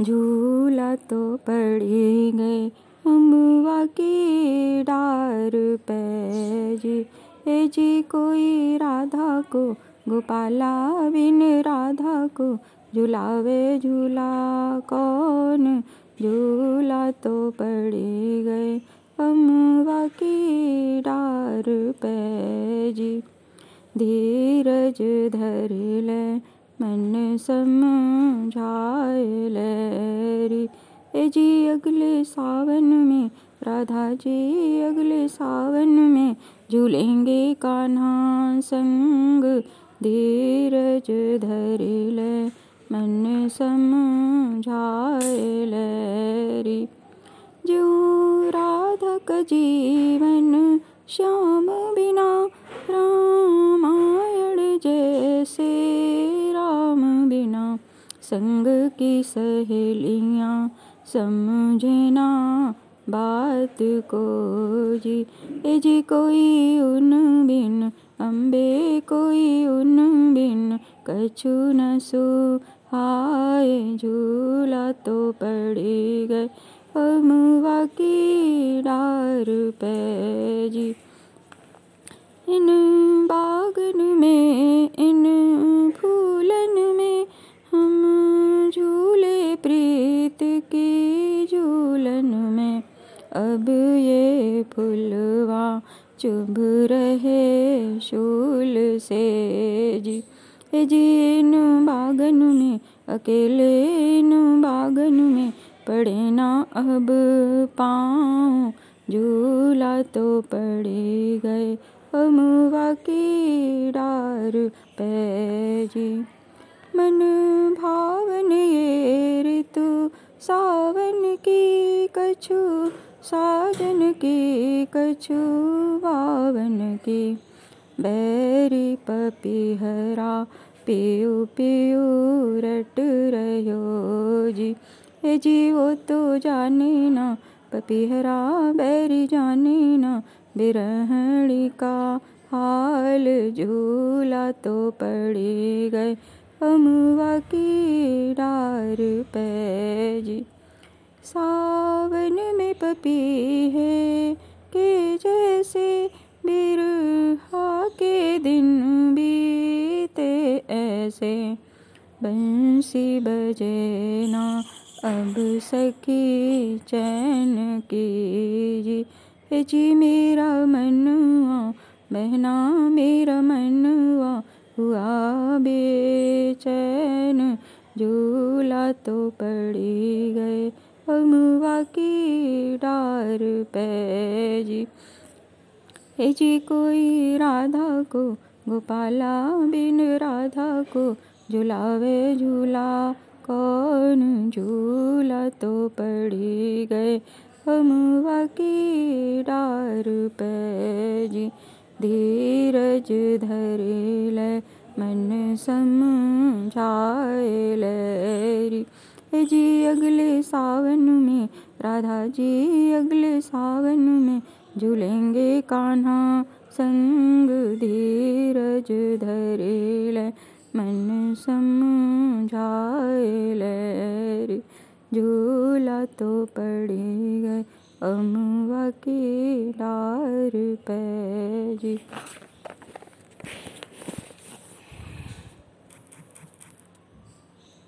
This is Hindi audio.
झूला तो पड़ी गए अमुआ की डार पे जी ए जी कोई राधा को, गोपाला बिन राधा को, झुलावे झूला कौन? झूला तो पड़ी गए अमुआ की डार पे जी धीरज धर ले मन समझाए ले ए जी अगले सावन में, राधा जी अगले सावन में, झूलेंगे कान्हा संग, धीरज धर ले, मन समझाए ले जो राधा का जीवन, श्याम संग की सहेलियाँ, समझना बात को जी। ए जी कोई उन बिन, अम्बे कोई उन बिन, कछु न सुहाए, झूला तो पड़ी गए। अमुआ की डार पे जी अब ये फुलवा चुभ रहे शूल से जी जी इन बागन में अकेले इन बागन में पड़े ना अब पाँव। झूला तो पड़े गए अमुआ की डार पे जी मन भावन ये ऋतु, सावन की कछु साजन की, कछु बावन की। बैरी पपीहरा पियू पियू रट रहो जी। ए जी वो तो जाने ना, पपीहरा, बैरी जाने ना। बिरहणी का हाल झूला तो पड़ी गए अमुआ की डार पे जी सावन में पपी है के जैसे बिरहा के दिन बीते ऐसे। बंसी बजे ना, अब सकी चैन की जी मेरा मनवा बहना मेरा मनवा हुआ बेचैन, झूला तो पड़ी गए। अमुआ की डार ए जी कोई राधा को, गोपाला बिन राधा को, झुलावे झूला, कौन झूला तो पड़ी गए। अमुआ की डार पे जी धीरज धर ले मन समझाए ले जी अगले सावन में। राधा जी अगले सावन में झूलेंगे कान्हा संग धीरज धरे ले मन समझाए झूला तो पड़ी गए अमुआ की डार पे जी